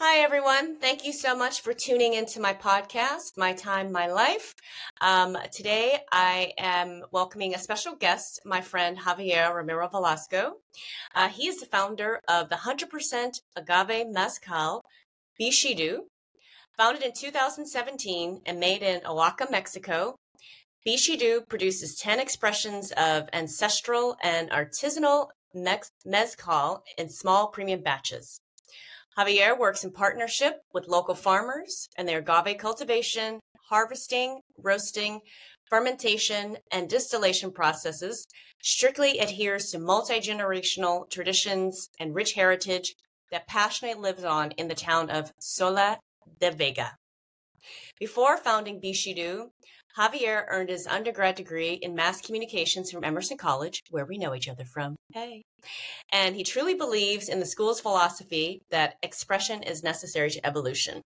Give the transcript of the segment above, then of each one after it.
Hi, everyone. Thank you so much for tuning into my podcast, My Time, My Life. Um, today, I am welcoming a special guest, my friend Javier Ramiro Velazco. Uh, he is the founder of the 100% Agave Mezcal Bixhidú, founded in 2017 and made in Oaxaca, Mexico. Bixhidú produces 10 expressions of ancestral and artisanal mezcal in small premium batches. Javier works in partnership with local farmers and their agave cultivation, harvesting, roasting, fermentation, and distillation processes, strictly adheres to multi generational traditions and rich heritage that passionately lives on in the town of Sola de Vega. Before founding Bixhidú, Javier earned his undergrad degree in mass communications from Emerson College, where we know each other from. Hey. And he truly believes in the school's philosophy that expression is necessary to evolution.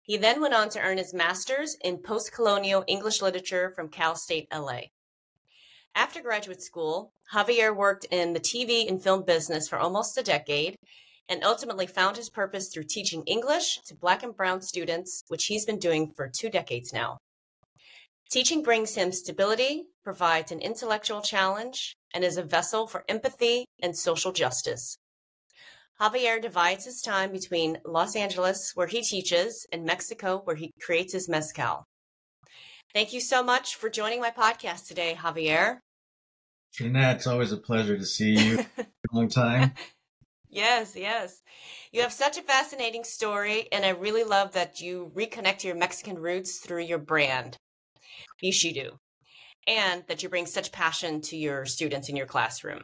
He then went on to earn his master's in post colonial English literature from Cal State LA. After graduate school, Javier worked in the TV and film business for almost a decade and ultimately found his purpose through teaching English to Black and Brown students, which he's been doing for two decades now. Teaching brings him stability, provides an intellectual challenge, and is a vessel for empathy and social justice. Javier divides his time between Los Angeles, where he teaches, and Mexico, where he creates his mezcal. Thank you so much for joining my podcast today, Javier. Trina, it's always a pleasure to see you. long time. Yes, yes. You have such a fascinating story, and I really love that you reconnect to your Mexican roots through your brand. Bixhidú, and that you bring such passion to your students in your classroom.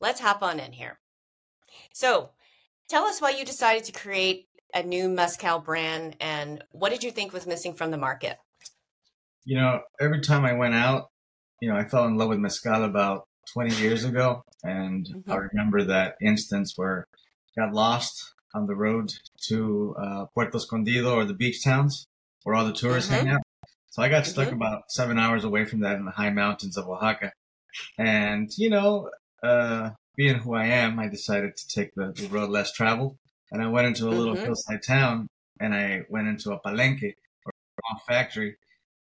Let's hop on in here. So, tell us why you decided to create a new mezcal brand and what did you think was missing from the market? You know, every time I went out, you know, I fell in love with mezcal about 20 years ago. And mm-hmm. I remember that instance where I got lost on the road to uh, Puerto Escondido or the beach towns where all the tourists mm-hmm. hang out. So I got stuck mm-hmm. about seven hours away from that in the high mountains of Oaxaca. And, you know, uh, being who I am, I decided to take the, the road less traveled. And I went into a little mm-hmm. hillside town and I went into a palenque or a factory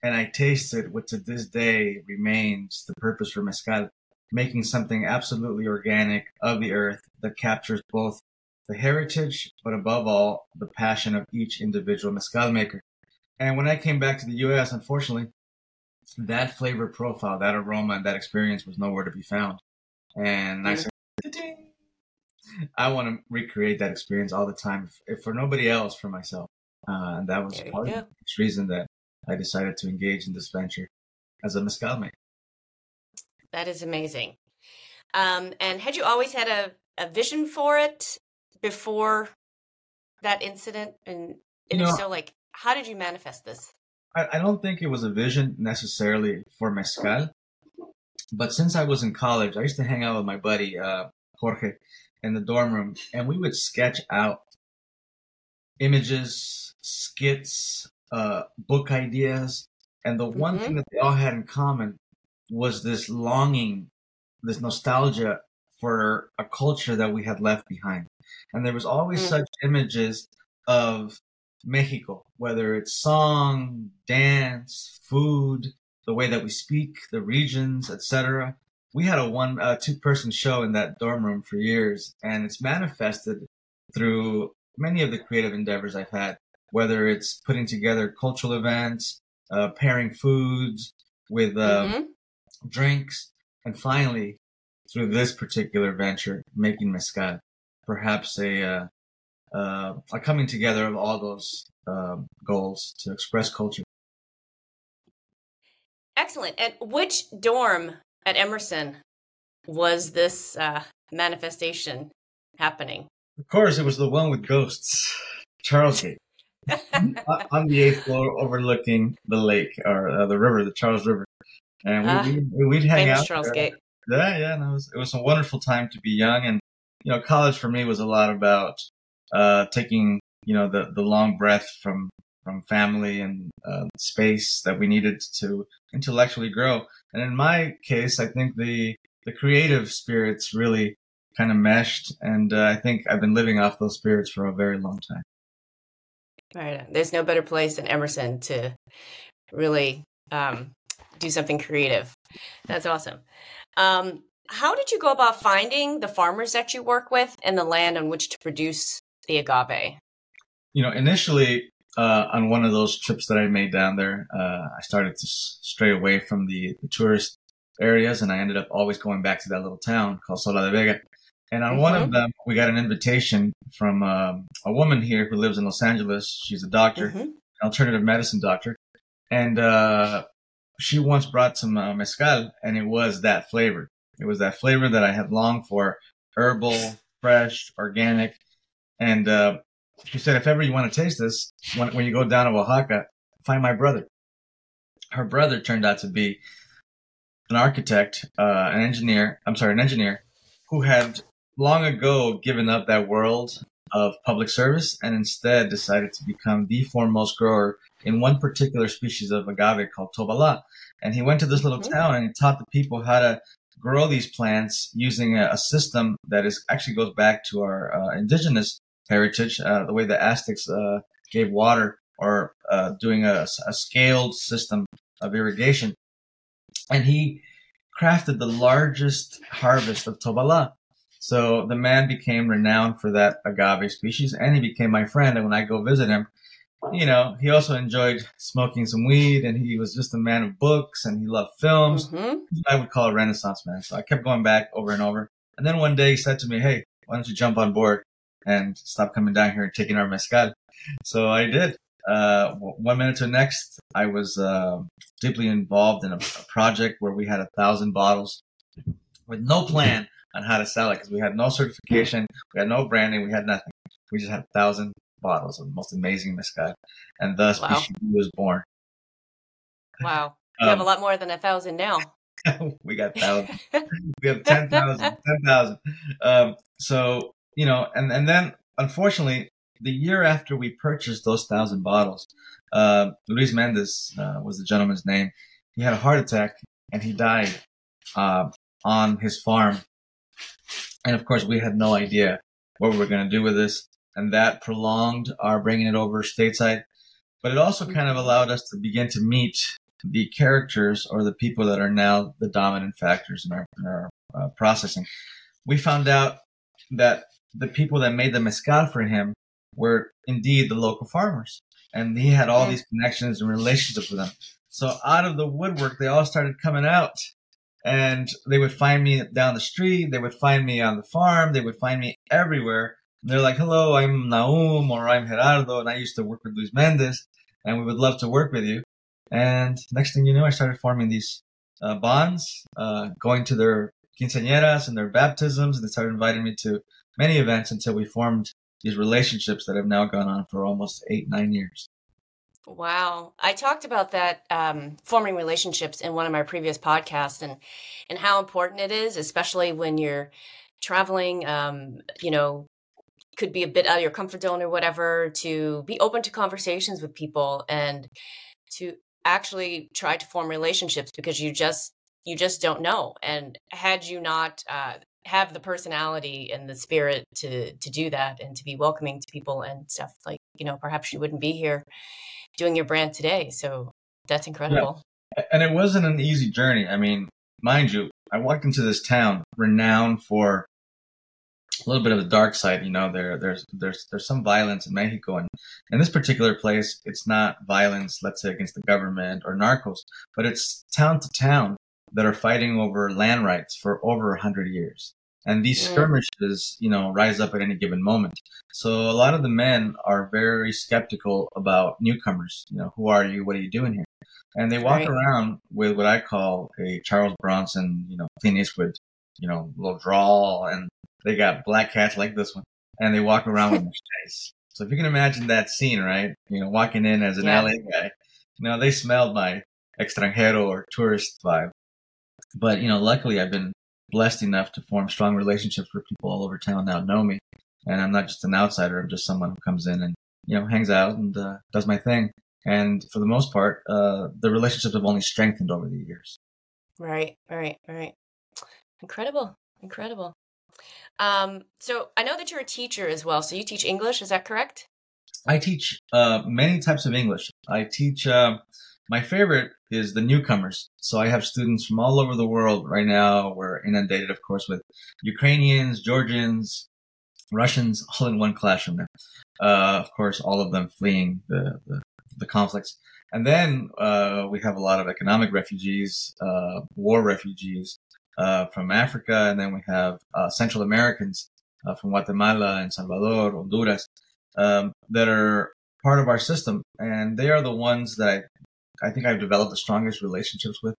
and I tasted what to this day remains the purpose for mezcal, making something absolutely organic of the earth that captures both the heritage, but above all, the passion of each individual mezcal maker. And when I came back to the US, unfortunately, that flavor profile, that aroma, that experience was nowhere to be found. And I said, I want to recreate that experience all the time, if, if for nobody else, for myself. Uh, and that was part of the reason that I decided to engage in this venture as a mezcal maker. That is amazing. Um, and had you always had a, a vision for it before that incident? And, and you know, so, like, how did you manifest this? I, I don't think it was a vision necessarily for mezcal, but since I was in college, I used to hang out with my buddy uh, Jorge in the dorm room, and we would sketch out images, skits, uh, book ideas, and the one mm-hmm. thing that they all had in common was this longing, this nostalgia for a culture that we had left behind. And there was always mm. such images of Mexico, whether it's song, dance, food, the way that we speak, the regions, etc. We had a one, uh, two person show in that dorm room for years, and it's manifested through many of the creative endeavors I've had, whether it's putting together cultural events, uh, pairing foods with uh, mm-hmm. drinks, and finally, through this particular venture, making mezcal, perhaps a uh, uh, a coming together of all those um, goals to express culture. Excellent. And which dorm at Emerson was this uh, manifestation happening? Of course, it was the one with ghosts, Charlesgate. on the eighth floor, overlooking the lake or uh, the river, the Charles River, and we, uh, we, would hang out. Charles. Gate. Yeah, yeah, no, it was it was a wonderful time to be young, and you know, college for me was a lot about uh, taking you know the the long breath from from family and uh, space that we needed to intellectually grow. And in my case, I think the the creative spirits really kind of meshed, and uh, I think I've been living off those spirits for a very long time. Right. There's no better place than Emerson to really um, do something creative. That's awesome. Um, how did you go about finding the farmers that you work with and the land on which to produce the agave? You know, initially uh, on one of those trips that I made down there, uh, I started to stray away from the, the, tourist areas, and I ended up always going back to that little town called Sola de Vega. And on mm-hmm. one of mm-hmm. them, we got an invitation from um, a woman here who lives in Los Angeles. She's a doctor, mm-hmm. alternative medicine doctor, and uh, she once brought some uh, mezcal, and it was that flavor. It was that flavor that I had longed for: herbal, fresh, organic. And uh, she said, if ever you want to taste this, when, when you go down to Oaxaca, find my brother. Her brother turned out to be an architect, uh, an engineer. I'm sorry, an engineer who had long ago given up that world of public service and instead decided to become the foremost grower in one particular species of agave called tobala. And he went to this little mm-hmm. town and he taught the people how to grow these plants using a, a system that is actually goes back to our uh, indigenous heritage, uh, the way the Aztecs uh, gave water or uh, doing a, a, scaled system of irrigation. And he crafted the largest harvest of Tobala. So the man became renowned for that agave species and he became my friend. And when I go visit him, you know, he also enjoyed smoking some weed and he was just a man of books and he loved films. Mm-hmm. I would call a renaissance man. So I kept going back over and over. And then one day he said to me, Hey, why don't you jump on board and stop coming down here and taking our mezcal? So I did. Uh, one minute to the next, I was uh, deeply involved in a, a project where we had a thousand bottles with no plan on how to sell it because we had no certification, we had no branding, we had nothing. We just had a thousand bottles of the most amazing mezcal, and thus wow. was born. Wow, you um, have a lot more than a thousand now. we got thousands. we have 10,000, 10,000. Um, so, you know, and, and then unfortunately, the year after we purchased those thousand bottles, uh, Luis Mendez uh, was the gentleman's name. He had a heart attack and he died uh, on his farm. And of course, we had no idea what we were going to do with this and that prolonged our bringing it over stateside. But it also kind of allowed us to begin to meet the characters or the people that are now the dominant factors in our, in our uh, processing. We found out that the people that made the mezcal for him were indeed the local farmers, and he had all these connections and relationships with them. So out of the woodwork, they all started coming out, and they would find me down the street. They would find me on the farm. They would find me everywhere they're like, hello, I'm Naum or I'm Gerardo, and I used to work with Luis Mendez, and we would love to work with you. And next thing you know, I started forming these uh, bonds, uh, going to their quinceañeras and their baptisms, and they started inviting me to many events until we formed these relationships that have now gone on for almost eight, nine years. Wow. I talked about that um, forming relationships in one of my previous podcasts and, and how important it is, especially when you're traveling, um, you know, could be a bit out of your comfort zone or whatever to be open to conversations with people and to actually try to form relationships because you just you just don't know. And had you not uh, have the personality and the spirit to to do that and to be welcoming to people and stuff like you know perhaps you wouldn't be here doing your brand today. So that's incredible. Yeah. and it wasn't an easy journey. I mean mind you i walked into this town renowned for a little bit of the dark side. You know, there there's there's there's some violence in Mexico, and in this particular place, it's not violence, let's say, against the government or narcos, but it's town to town that are fighting over land rights for over a hundred years. And these mm. skirmishes, you know, rise up at any given moment. So a lot of the men are very skeptical about newcomers. You know, who are you? What are you doing here? And they walk right. around with what I call a Charles Bronson, you know, Clint Eastwood, you know, little drawl and they got black cats like this one, and they walk around with machetes. So if you can imagine that scene, right? You know, walking in as an yeah. LA guy, you know, they smelled my extranjero or tourist vibe. But you know, luckily I've been blessed enough to form strong relationships where people all over town now know me, and I'm not just an outsider. I'm just someone who comes in and you know hangs out and uh, does my thing. And for the most part, uh, the relationships have only strengthened over the years. Right, right, right. Incredible, incredible. Um, so I know that you're a teacher as well. So you teach English, is that correct? I teach uh, many types of English. I teach. Uh, my favorite is the newcomers. So I have students from all over the world right now. We're inundated, of course, with Ukrainians, Georgians, Russians, all in one classroom now. Uh, of course, all of them fleeing the, the, the conflicts. And then uh, we have a lot of economic refugees, uh, war refugees uh, from Africa, and then we have uh, Central Americans uh, from Guatemala and Salvador, Honduras, um, that are part of our system, and they are the ones that I, I think I've developed the strongest relationships with.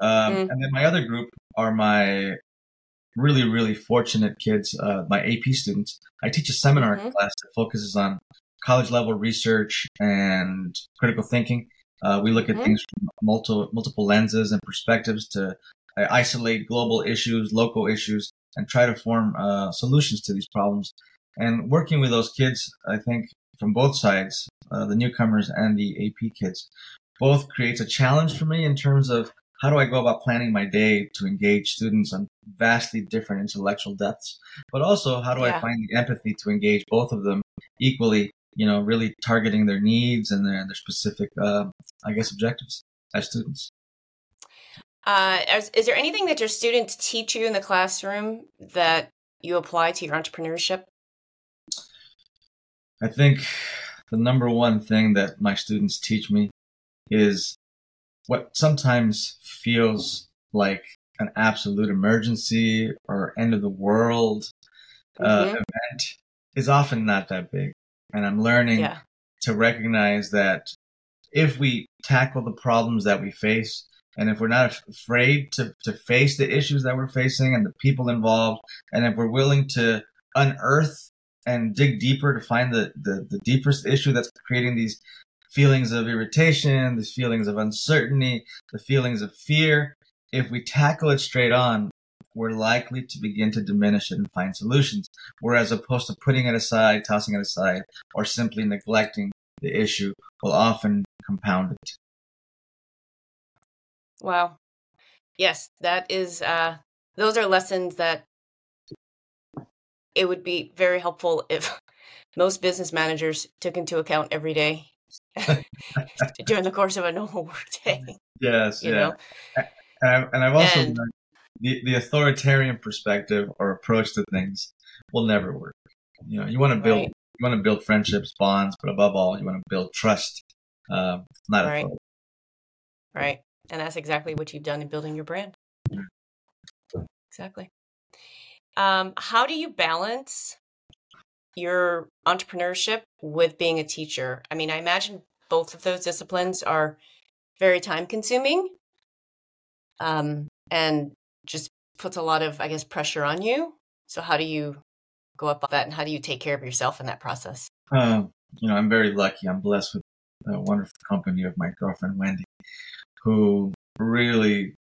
Um, mm. And then my other group are my really, really fortunate kids, uh, my AP students. I teach a seminar mm-hmm. class that focuses on college level research and critical thinking. Uh, we look at mm-hmm. things from multiple multiple lenses and perspectives to isolate global issues, local issues, and try to form uh, solutions to these problems. And working with those kids, I think from both sides, uh, the newcomers and the AP kids, both creates a challenge for me in terms of how do I go about planning my day to engage students on vastly different intellectual depths, but also how do yeah. I find the empathy to engage both of them equally, you know, really targeting their needs and their, their specific, uh, I guess, objectives as students. Uh, is, is there anything that your students teach you in the classroom that you apply to your entrepreneurship? I think the number one thing that my students teach me is what sometimes feels like an absolute emergency or end of the world uh, mm-hmm. event is often not that big. And I'm learning yeah. to recognize that if we tackle the problems that we face, and if we're not afraid to, to face the issues that we're facing and the people involved, and if we're willing to unearth and dig deeper to find the, the, the deepest issue that's creating these feelings of irritation, these feelings of uncertainty, the feelings of fear, if we tackle it straight on, we're likely to begin to diminish it and find solutions. Whereas opposed to putting it aside, tossing it aside, or simply neglecting the issue will often compound it. Wow. Yes, that is uh those are lessons that it would be very helpful if most business managers took into account every day during the course of a normal workday. Yes, you yeah. Know? And, I've, and I've also and, learned the, the authoritarian perspective or approach to things will never work. You know, you want to build right. you want to build friendships, bonds, but above all, you want to build trust, uh, not right. authority. Right, and that's exactly what you've done in building your brand. Exactly. Um, how do you balance your entrepreneurship with being a teacher? I mean, I imagine both of those disciplines are very time consuming um, and just puts a lot of, I guess, pressure on you. So, how do you go up that and how do you take care of yourself in that process? Uh, you know, I'm very lucky. I'm blessed with a wonderful company of my girlfriend, Wendy, who really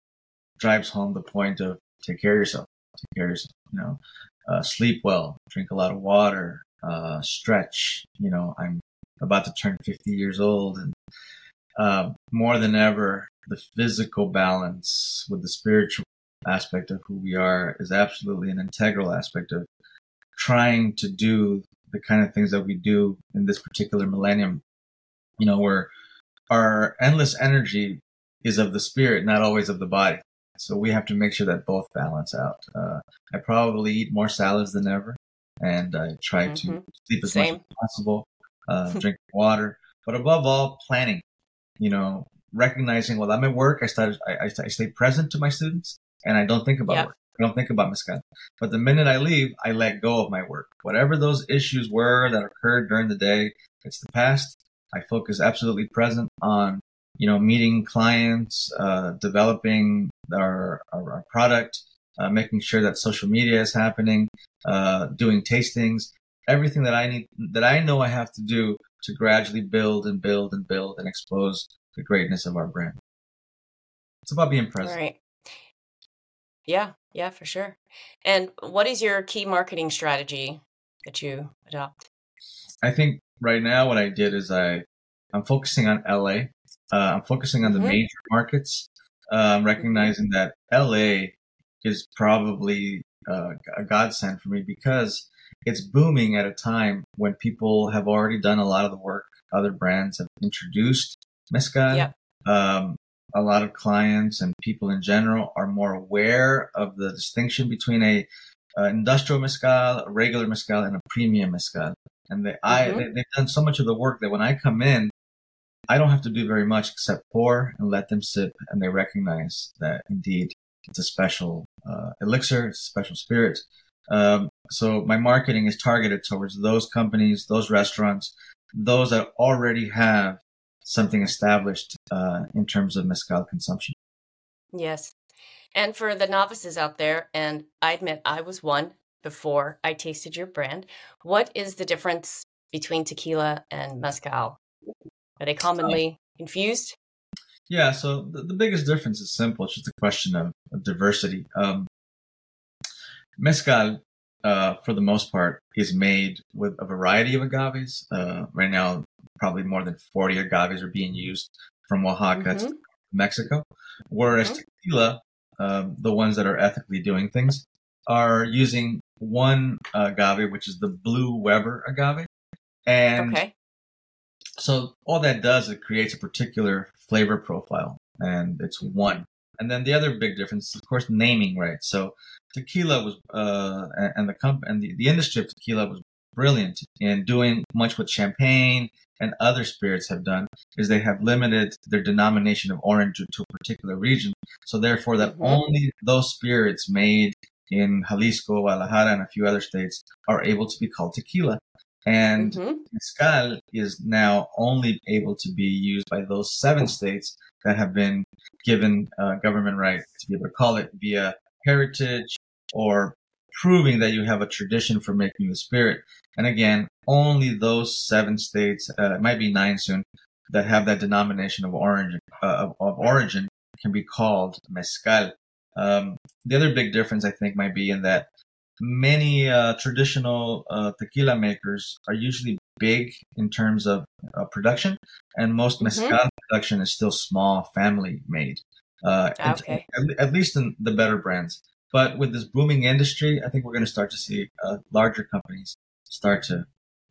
drives home the point of take care of yourself, take care of yourself, you know, uh, sleep well, drink a lot of water, uh, stretch. You know, I'm about to turn 50 years old and uh, more than ever, the physical balance with the spiritual aspect of who we are is absolutely an integral aspect of trying to do the kind of things that we do in this particular millennium. You know, where our endless energy is of the spirit, not always of the body. So we have to make sure that both balance out. Uh, I probably eat more salads than ever, and I try mm-hmm. to sleep as Same. much as possible, uh, drink water, but above all, planning. You know, recognizing well, I'm at work. I started. I, I, I stay present to my students, and I don't think about yep. work. I don't think about mezcal. But the minute I leave, I let go of my work. Whatever those issues were that occurred during the day, it's the past. I focus absolutely present on you know, meeting clients, uh, developing our, our, our product, uh, making sure that social media is happening, uh, doing tastings, everything that I need, that I know I have to do to gradually build and build and build and expose the greatness of our brand. It's about being present. Right. Yeah, yeah, for sure. And what is your key marketing strategy that you adopt? I think right now what I did is I I'm focusing on LA uh, I'm focusing on the mm-hmm. major markets, um, recognizing that LA is probably uh, a godsend for me because it's booming at a time when people have already done a lot of the work. Other brands have introduced mezcal. Yep. Um, a lot of clients and people in general are more aware of the distinction between a uh, industrial mezcal, a regular mezcal, and a premium mezcal. And they, I, Mhm. they, they've done so much of the work that when I come in, I don't have to do very much except pour and let them sip, and they recognize that indeed it's a special uh, elixir, it's a special spirit. Um, so my marketing is targeted towards those companies, those restaurants, those that already have something established uh, in terms of mezcal consumption. Yes. And for the novices out there, and I admit I was one before I tasted your brand, what is the difference between tequila and mezcal? Are they commonly confused? Yeah, so the, the biggest difference is simple. It's just a question of, of diversity. Um, mezcal, uh, for the most part, is made with a variety of agaves. Uh, right now, probably more than 40 agaves are being used from Oaxaca to Mhm. Mexico. Whereas Mhm. tequila, um, the ones that are ethically doing things, are using one agave, which is the blue Weber agave. And Okay. So all that does it creates a particular flavor profile, and it's one. And then the other big difference is, of course, naming rights. So tequila was, uh, and- the comp and the, the industry of tequila was brilliant in doing much what champagne and other spirits have done is they have limited their denomination of origin to a particular region. So therefore, that Mhm. only those spirits made in Jalisco, Guadalajara, and a few other states are able to be called tequila. And Mhm. mezcal is now only able to be used by those seven states that have been given uh, government right to be able to call it via heritage or proving that you have a tradition for making the spirit. And again, only those seven states, uh, it might be nine soon, that have that denomination of origin, uh, of, of origin can be called mezcal. Um, the other big difference, I think, might be in that many uh, traditional uh, tequila makers are usually big in terms of uh, production, and most Mhm. mezcal production is still small, family made. Uh, and- Okay. at, at least in the better brands. But with this booming industry, I think we're going to start to see uh, larger companies start to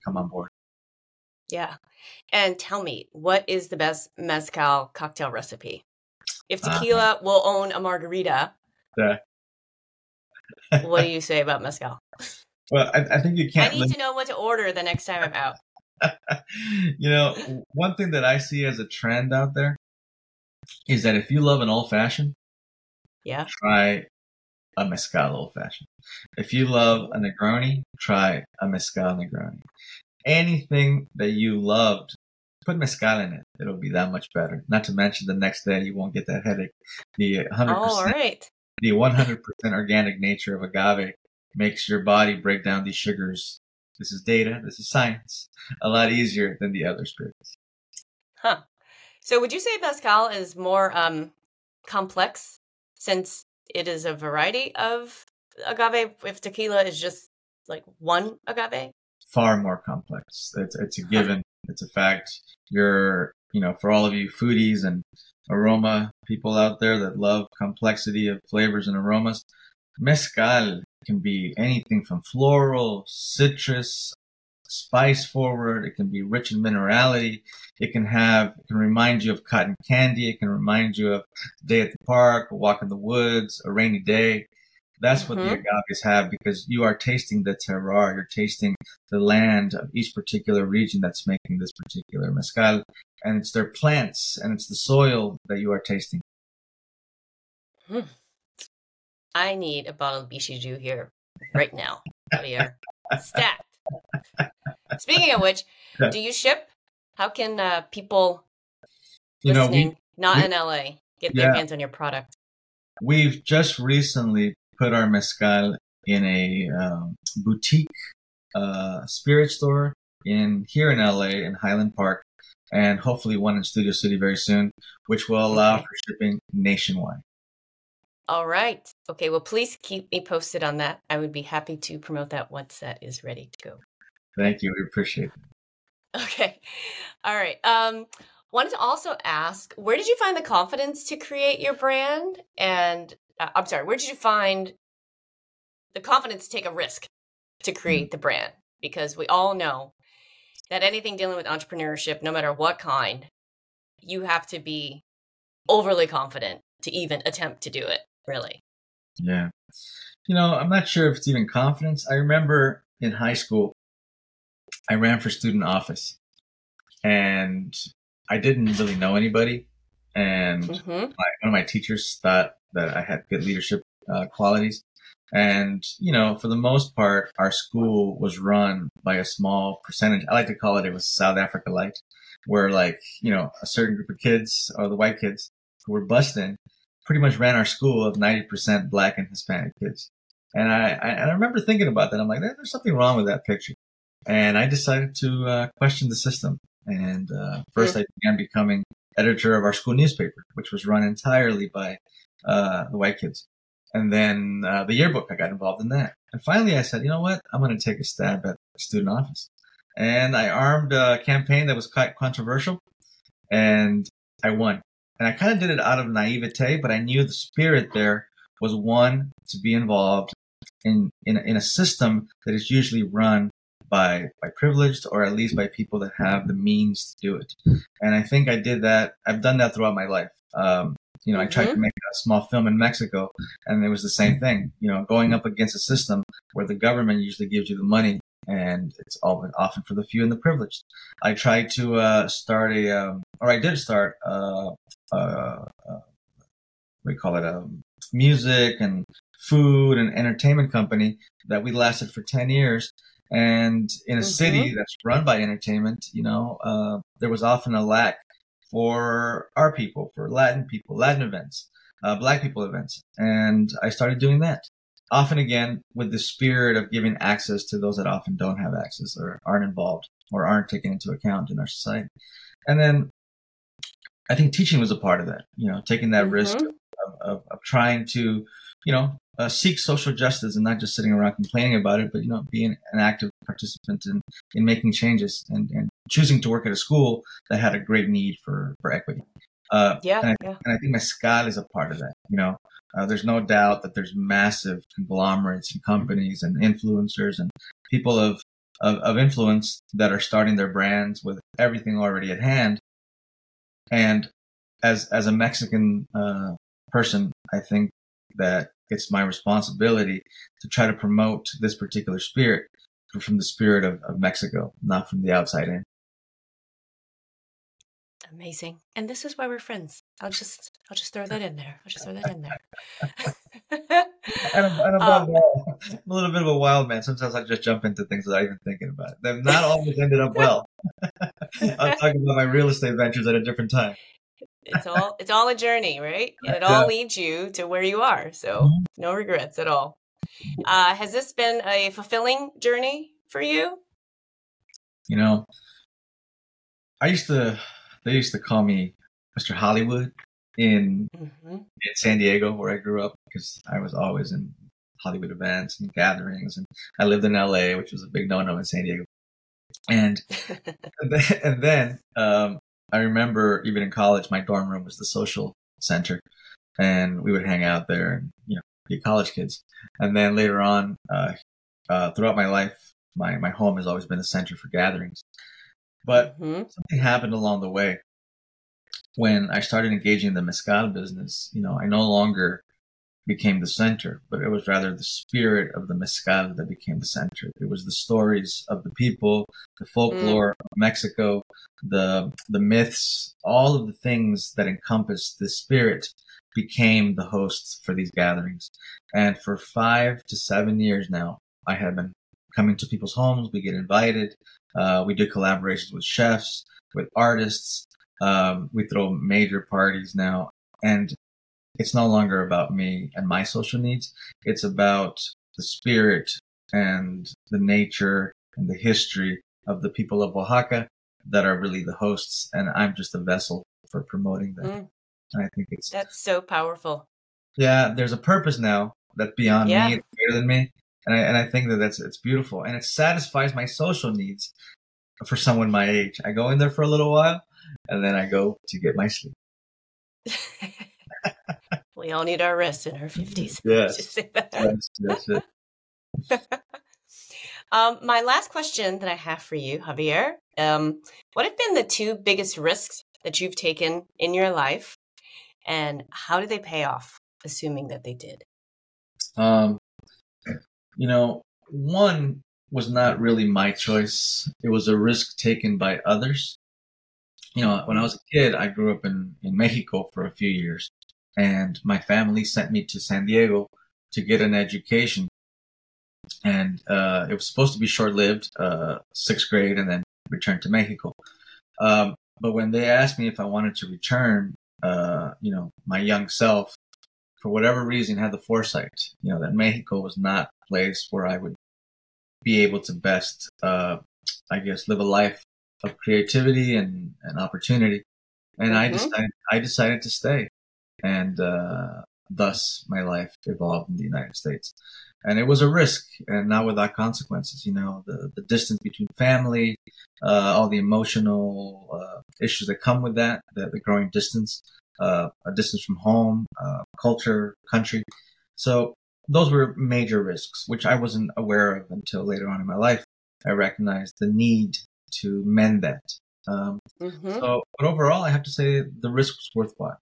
come on board. Yeah. And tell me, what is the best mezcal cocktail recipe? If Uh-huh. tequila will own a margarita, Yeah. What do you say about mezcal? Well, I, I think you can't. I need lim- to know what to order the next time I'm out. you know, one thing that I see as a trend out there is that if you love an old fashioned, Yeah. try a mezcal old fashioned. If you love a Negroni, try a mezcal Negroni. Anything that you loved, put mezcal in it. It'll be that much better. Not to mention the next day you won't get that headache. The 100%, Oh, all right. The 100% organic nature of agave makes your body break down these sugars. This is data. This is science. A lot easier than the other spirits. Huh. So would you say mezcal is more um complex since it is a variety of agave if tequila is just like one agave? far more complex. It's it's a given. It's a fact. You're you know for all of you foodies and aroma people out there that love complexity of flavors and aromas, mezcal can be anything from floral, citrus, spice forward. It can be rich in minerality. It can have it can remind you of cotton candy. It can remind you of a day at the park, a walk in the woods, a rainy day. That's what the Mhm. agaves have because you are tasting the terroir. You're tasting the land of each particular region that's making this particular mezcal. And it's their plants and it's the soil that you are tasting. I need a bottle of Bixhidú here right now. Javier. Stacked. Speaking of which, do you ship? How can uh, people You know, we, not we- in LA, get Yeah. their hands on your product? we've just recently put our mezcal in a um, boutique uh, spirit store in here in LA in Highland Park, and hopefully one in Studio City very soon, which will allow Okay. for shipping nationwide. All right. Okay. Well, please keep me posted on that. I would be happy to promote that once that is ready to go. Thank you. We appreciate it. Okay. All right. Um, wanted to also ask, where did you find the confidence to create your brand? And uh, I'm sorry, where did you find the confidence to take a risk to create mm-hmm. the brand because we all know that anything dealing with entrepreneurship, no matter what kind, you have to be overly confident to even attempt to do it, really. Yeah. You know, I'm not sure if it's even confidence. I remember in high school, I ran for student office and I didn't really know anybody. And mm-hmm. my, one of my teachers thought that I had good leadership uh, qualities. And, you know, for the most part, our school was run by a small percentage. I like to call it, it was South Africa Light, where like, you know, a certain group of kids or the white kids who were busting pretty much ran our school of 90% black and Hispanic kids. And I, I, I remember thinking about that. I'm like, there's something wrong with that picture. And I decided to uh, question the system. And uh, first, I began becoming editor of our school newspaper, which was run entirely by uh, the white kids. And then uh, the yearbook, I got involved in that. And finally, I said, you know what? I'm going to take a stab at the student office. And I armed a campaign that was quite controversial, and I won. And I kind of did it out of naivete, but I knew the spirit there was one to be involved in in, in a system that is usually run by by privileged or at least by people that have the means to do it. And I think I did that. I've done that throughout my life. Um, you know, I tried mm-hmm. to make a small film in Mexico, and it was the same thing. You know, going up against a system where the government usually gives you the money, and it's all often for the few and the privileged. I tried to uh, start a, um, or I did start, uh, uh, uh, what do you call it, um, music and food and entertainment company that we lasted for ten years. And in a mm-hmm. city that's run by entertainment, you know, uh, there was often a lack for our people, for Latin people, Latin events, uh, Black people events. And I started doing that. Often again with the spirit of giving access to those that often don't have access or aren't involved or aren't taken into account in our society. And then I think teaching was a part of that, you know, taking that mm-hmm. risk of, of, of, trying to, you know, uh, seek social justice and not just sitting around complaining about it, but, you know, being an active participant in, in making changes and, and choosing to work at a school that had a great need for, for equity. Uh, yeah, and I, yeah. and I think is a part of that. You know, uh, there's no doubt that there's massive conglomerates and companies and influencers and people of, of, of influence that are starting their brands with everything already at hand. And as as a Mexican uh, person, I think that it's my responsibility to try to promote this particular spirit from the spirit of, of Mexico, not from the outside in. Amazing. And this is why we're friends. I'll just I'll just throw that in there. I'll just throw that in there. and, I'm, and I'm, um, I'm, a little bit of a wild man. Sometimes I just jump into things without even thinking about it. They've not always ended up well. I'm talking about my real estate ventures at a different time. It's all it's all a journey, right? And it all leads you to where you are. So mm-hmm. no regrets at all. Uh, has this been a fulfilling journey for you? You know, I used to they used to call me Mr. Hollywood in mm-hmm. in San Diego where I grew up because I was always in Hollywood events and gatherings and I lived in LA which was a big no-no in San Diego and and then, and then um, I remember even in college my dorm room was the social center and we would hang out there and you know be college kids and then later on uh, uh, throughout my life my my home has always been the center for gatherings but mm-hmm. something happened along the way when I started engaging in the mezcal business. You know, I no longer became the center, but it was rather the spirit of the mezcal that became the center. It was the stories of the people, the folklore mm. of Mexico, the the myths, all of the things that encompassed the spirit became the hosts for these gatherings. And for five to seven years now, I have been coming to people's homes. We get invited. Uh, we do collaborations with chefs, with artists. Um, we throw major parties now, and it's no longer about me and my social needs. It's about the spirit and the nature and the history of the people of Oaxaca that are really the hosts, and I'm just a vessel for promoting them. Mm. And I think it's that's so powerful. Yeah, there's a purpose now that's beyond yeah. me, it's bigger than me, and I, and I think that that's it's beautiful and it satisfies my social needs for someone my age. I go in there for a little while and then I go to get my sleep. we all need our rest in our fifties. Yes. yes, yes, yes. um, my last question that I have for you, Javier, um, what have been the two biggest risks that you've taken in your life, and how did they pay off, assuming that they did? Um, you know, one was not really my choice. It was a risk taken by others. You know, when I was a kid, I grew up in, in Mexico for a few years, and my family sent me to San Diego to get an education. And uh, it was supposed to be short lived, uh, sixth grade, and then return to Mexico. Um, but when they asked me if I wanted to return, uh, you know, my young self, for whatever reason, had the foresight, you know, that Mexico was not place where I would be able to best, uh, I guess, live a life of creativity and, and opportunity. And mm-hmm. I decided, I decided to stay. And, uh, thus my life evolved in the United States. And it was a risk and not without consequences, you know, the, the distance between family, uh, all the emotional, uh, issues that come with that, the, the growing distance, uh, a distance from home, uh, culture, country. So those were major risks, which I wasn't aware of until later on in my life. I recognized the need to mend that. Um, mm-hmm. So, but overall, I have to say the risk was worthwhile.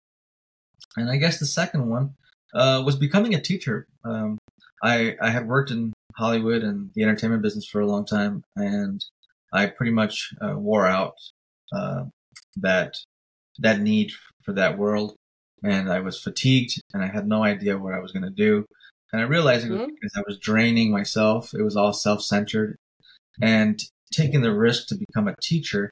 And I guess the second one uh, was becoming a teacher. Um, I I had worked in Hollywood and the entertainment business for a long time, and I pretty much uh, wore out uh, that that need for that world, and I was fatigued, and I had no idea what I was going to do. And I realized it was mm-hmm. because I was draining myself. It was all self centered. And taking the risk to become a teacher,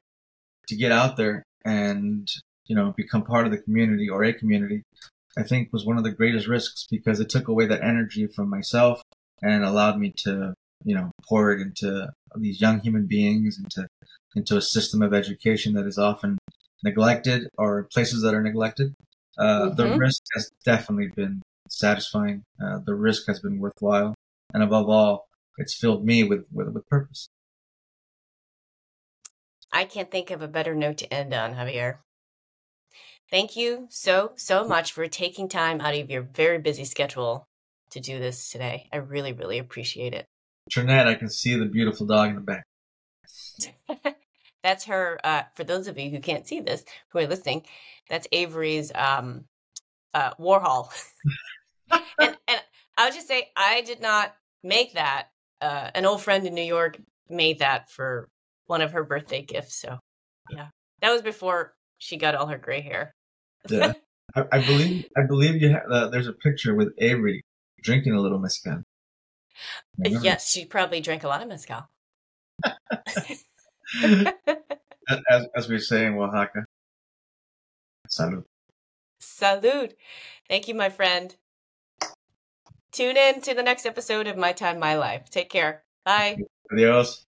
to get out there and, you know, become part of the community or a community, I think was one of the greatest risks because it took away that energy from myself and allowed me to, you know, pour it into these young human beings, into, into a system of education that is often neglected or places that are neglected. Uh, mm-hmm. The risk has definitely been satisfying. Uh, the risk has been worthwhile, and above all, it's filled me with, with with purpose. I can't think of a better note to end on, Javier. Thank you so so much for taking time out of your very busy schedule to do this today. I really really appreciate it. Trinette, I can see the beautiful dog in the back. that's her. Uh, for those of you who can't see this, who are listening, that's Avery's um, uh, Warhol. and, and I'll just say, I did not make that. Uh, an old friend in New York made that for one of her birthday gifts. So, yeah, that was before she got all her gray hair. yeah. I, I, believe I believe you have, uh, there's a picture with Avery drinking a little mezcal. Yes, she probably drank a lot of mezcal. as, as we say in Oaxaca. Salud. Salud. Thank you, my friend. Tune in to the next episode of My Time, My Life. Take care. Bye. Adios.